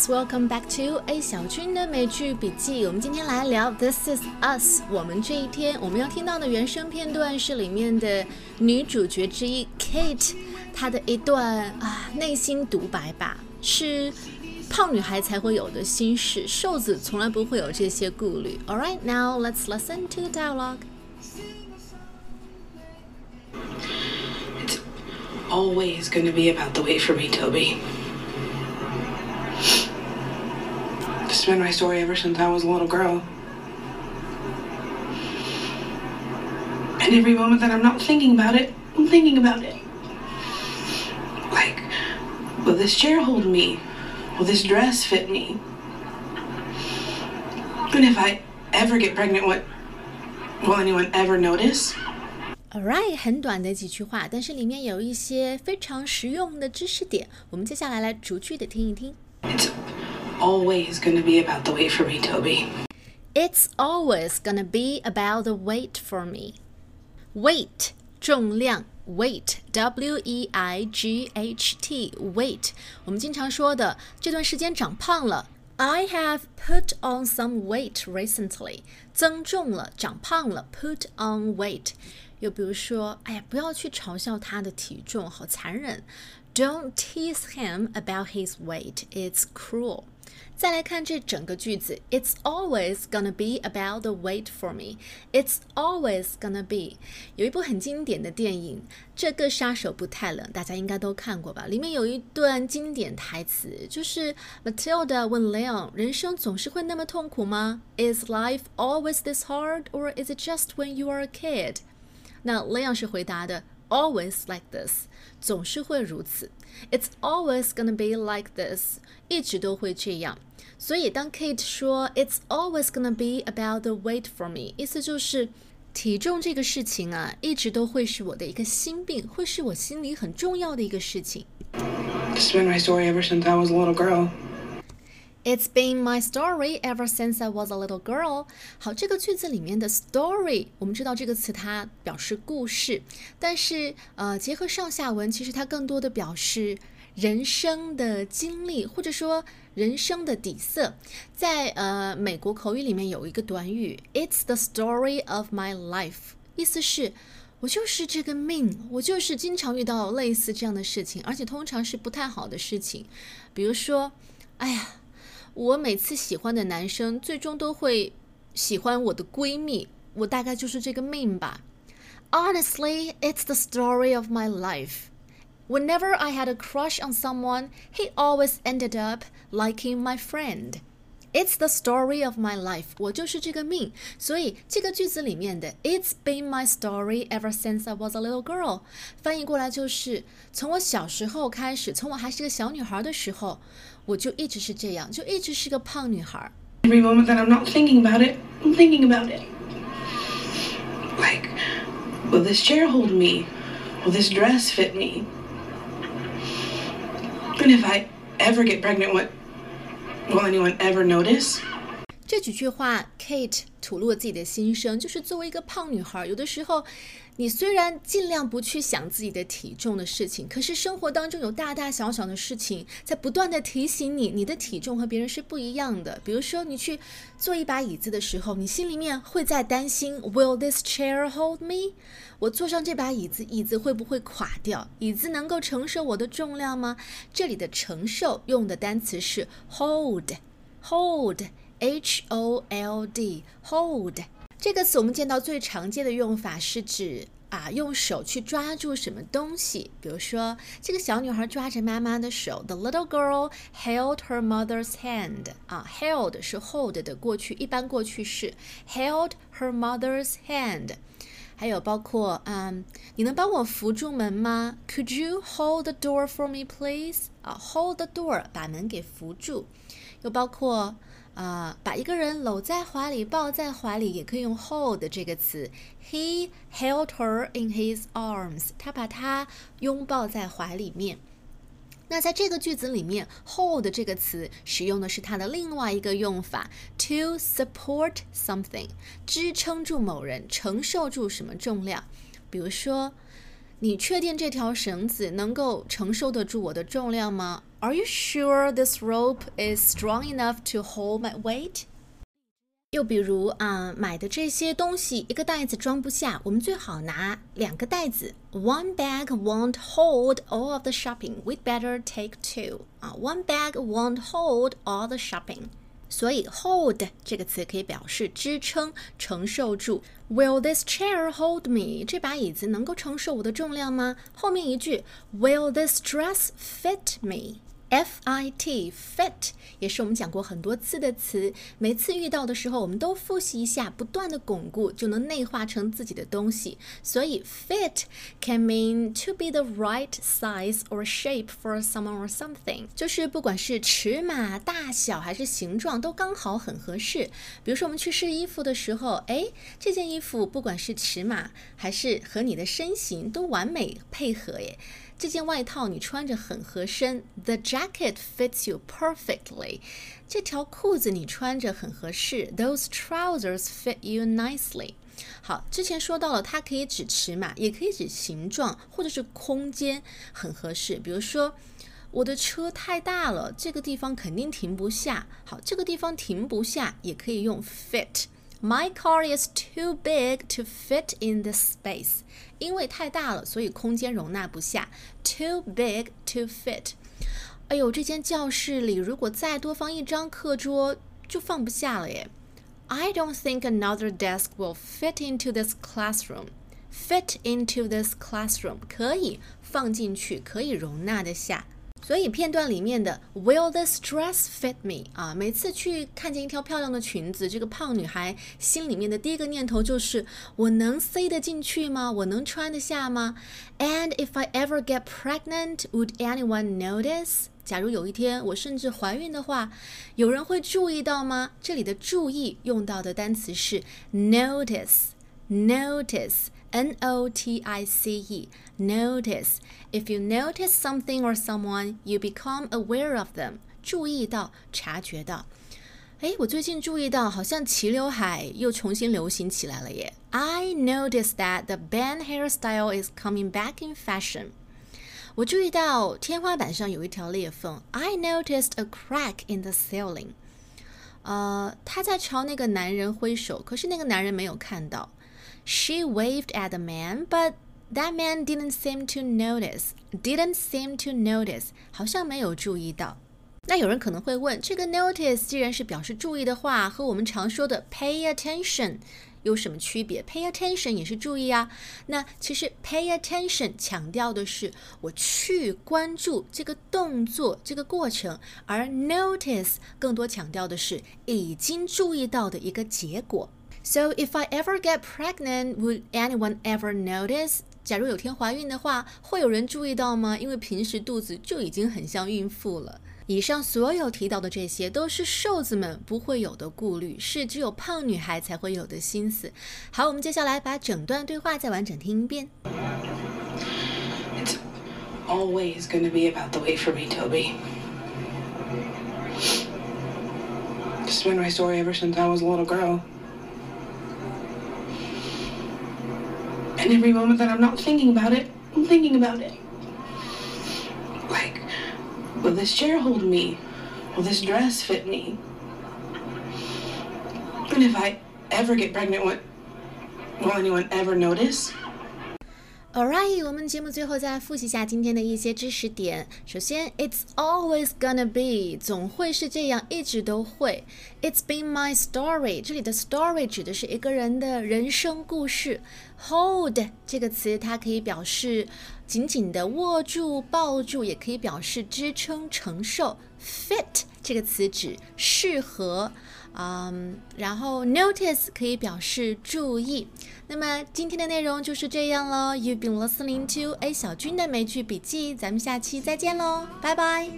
Hey guys, welcome back to A 小军的美剧笔记。我们今天来聊《This Is Us》。我们这一天我们要听到的原声片段是里面的女主角之一 Kate 她的一段啊内心独白吧，是胖女孩才会有的心事，瘦子从来不会有这些顾虑。Alright, now let's listen to the dialogue. It's always going to be about the wait for me, Toby. It's been my story ever since I was a little girl. And every moment that I'm not thinking about it, I'm thinking about it. Like, will this chair hold me? Will this dress fit me? And if I ever get pregnant, what will anyone ever notice? Alright，很短的几句话，但是里面有一些非常实用的知识点。我们接下来来逐句的听一听。 It's always going to be about the wait for me, Toby. It's always gonna be about the weight for me. Weight 重量，weight W E I G H T weight 我们经常说的这段时间长胖了。I have put on some weight recently，增重了，长胖了，put on weight。又比如说，哎呀，不要去嘲笑他的体重，好残忍。 Don't tease him about his weight. It's cruel. 再来看这整个句子，It's always gonna be about the wait for me. It's always gonna be。有一部很经典的电影《这个杀手不太冷》，大家应该都看过吧？里面有一段经典台词，就是 Matilda 问 Leon：“ 人生总是会那么痛苦吗？Is life always this hard, or is it just when you are a kid？” 那 Leon 是回答的 ：“Always like this，总是会如此。It's always gonna be like this，一直都会这样。”所以当 Kate 说 "It's always gonna be about the weight for me"，意思就是体重这个事情啊，一直都会是我的一个心病，会是我心里很重要的一个事情。 It's been my story ever since I was a little girl. It's been my story ever since I was a little girl。好，这个句子里面的 story，我们知道这个词它表示故事，但是呃，结合上下文，其实它更多的表示人生的经历，或者说人生的底色。在呃美国口语里面有一个短语，It's the story of my life，意思是。我就是这个命，我就是经常遇到类似这样的事情，而且通常是不太好的事情，比如说，哎呀，我每次喜欢的男生最终都会喜欢我的闺蜜，我大概就是这个命吧。Honestly, it's the story of my life. Whenever I had a crush on someone, he always ended up liking my friend. It's the story of my life. 我就是这个命，所以这个句子里面的 "It's been my story ever since I was a little girl" 翻译过来就是从我小时候开始，从我还是个小女孩的时候，我就一直是这样，就一直是个胖女孩。 Every moment that I'm not thinking about it, I'm thinking about it. Like, will this chair hold me? Will this dress fit me? And if I ever get pregnant, what will anyone ever notice? 这几句话，Kate 吐露自己的心声，就是作为一个胖女孩，有的时候，你虽然尽量不去想自己的体重的事情，可是生活当中有大大小小的事情在不断的提醒你，你的体重和别人是不一样的。比如说，你去坐一把椅子的时候，你心里面会在担心，Will this chair hold me？我坐上这把椅子，椅子会不会垮掉？椅子能够承受我的重量吗？这里的承受用的单词是 hold，hold。H O L D hold 这个词我们见到最常见的用法是指啊用手去抓住什么东西，比如说这个小女孩抓着妈妈的手，The little girl held her mother's hand 啊，held 是 hold 的过去一般过去式，held her mother's hand。还有包括，嗯，你能帮我扶住门吗？Could you hold the door for me, please？啊，hold the door，把门给扶住。又包括，啊、把一个人搂在怀里、抱在怀里，也可以用 hold 这个词。He held her in his arms，他把她拥抱在怀里面。那在这个句子里面，hold 这个词使用的是它的另外一个用法，to support something，支撑住某人，承受住什么重量。比如说，你确定这条绳子能够承受得住我的重量吗？Are you sure this rope is strong enough to hold my weight？又比如啊，买的这些东西一个袋子装不下，我们最好拿两个袋子。One bag won't hold all of the shopping. We'd better take two. 啊，One bag won't hold all the shopping. 所以 hold 这个词可以表示支撑、承受住。Will this chair hold me？这把椅子能够承受我的重量吗？后面一句 Will this dress fit me？F i t fit 也是我们讲过很多次的词，每次遇到的时候，我们都复习一下，不断的巩固，就能内化成自己的东西。所以 fit can mean to be the right size or shape for someone or something，就是不管是尺码、大小还是形状，都刚好很合适。比如说我们去试衣服的时候，哎，这件衣服不管是尺码还是和你的身形都完美配合，耶。这件外套你穿着很合身，The jacket fits you perfectly。这条裤子你穿着很合适，Those trousers fit you nicely。好，之前说到了，它可以指尺码，也可以指形状，或者是空间很合适。比如说，我的车太大了，这个地方肯定停不下。好，这个地方停不下，也可以用 fit。My car is too big to fit in this space. 因为太大了，所以空间容纳不下。Too big to fit. 哎呦，这间教室里如果再多放一张课桌，就放不下了耶。I don't think another desk will fit into this classroom. Fit into this classroom 可以放进去，可以容纳得下。 所以片段里面的 Will this dress fit me？啊，每次去看见一条漂亮的裙子，这个胖女孩心里面的第一个念头就是我能塞得进去吗？我能穿得下吗？And if I ever get pregnant, would anyone notice？假如有一天我甚至怀孕的话，有人会注意到吗？这里的注意用到的单词是 notice，notice。N O T I C E, notice. If you notice something or someone, you become aware of them. 注意到，察觉到。哎，我最近注意到，好像齐刘海又重新流行起来了耶。I noticed that the band hairstyle is coming back in fashion. 我注意到天花板上有一条裂缝。I noticed a crack in the ceiling. 呃，他在朝那个男人挥手，可是那个男人没有看到。 She waved at the man, but that man didn't seem to notice. Didn't seem to notice，好像没有注意到。那有人可能会问，这个 notice 既然是表示注意的话，和我们常说的 pay attention 有什么区别？Pay attention 也是注意啊。那其实 pay attention 强调的是我去关注这个动作、这个过程，而 notice 更多强调的是已经注意到的一个结果。So if I ever get pregnant, would anyone ever notice? 假如有天怀孕的话，会有人注意到吗？因为平时肚子就已经很像孕妇了。以上所有提到的这些，都是瘦子们不会有的顾虑，是只有胖女孩才会有的心思。好，我们接下来把整段对话再完整听一遍。It's always going to be about the weight for me, Toby. It's been my story ever since I was a little girl. And every moment that I'm not thinking about it, I'm thinking about it. Like, will this chair hold me? Will this dress fit me? And if I ever get pregnant, what, will anyone ever notice? All right，我们节目最后再复习一下今天的一些知识点。首先，It's always gonna be，总会是这样，一直都会。It's been my story，这里的 story 指的是一个人的人生故事。Hold 这个词，它可以表示紧紧的握住、抱住，也可以表示支撑、承受。Fit 这个词指适合。嗯，然后 notice 可以表示注意。那么今天的内容就是这样了。You've been listening to A 小军的美剧笔记，咱们下期再见喽，拜拜。